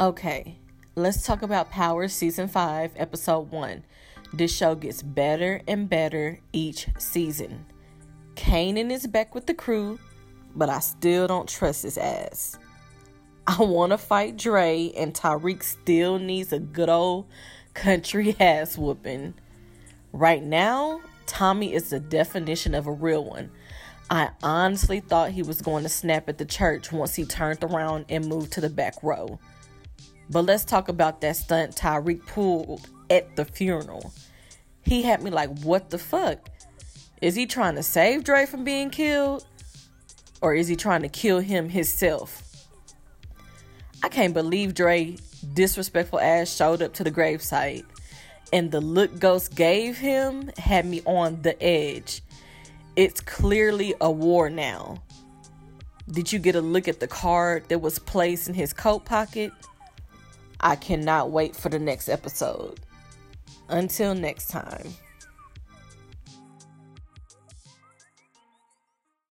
Okay, let's talk about Power Season 5, Episode 1. This show gets better and better each season. Kanan is back with the crew, but I still don't trust his ass. I want to fight Dre, and Tariq still needs a good old country ass whooping. Right now, Tommy is the definition of a real one. I honestly thought he was going to snap at the church once he turned around and moved to the back row. But let's talk about that stunt Tariq pulled at the funeral. He had me like, what the fuck? Is he trying to save Dre from being killed? Or is he trying to kill him himself? I can't believe Dre disrespectful ass showed up to the gravesite and the look Ghost gave him had me on the edge. It's clearly a war now. Did you get a look at the card that was placed in his coat pocket? I cannot wait for the next episode. Until next time.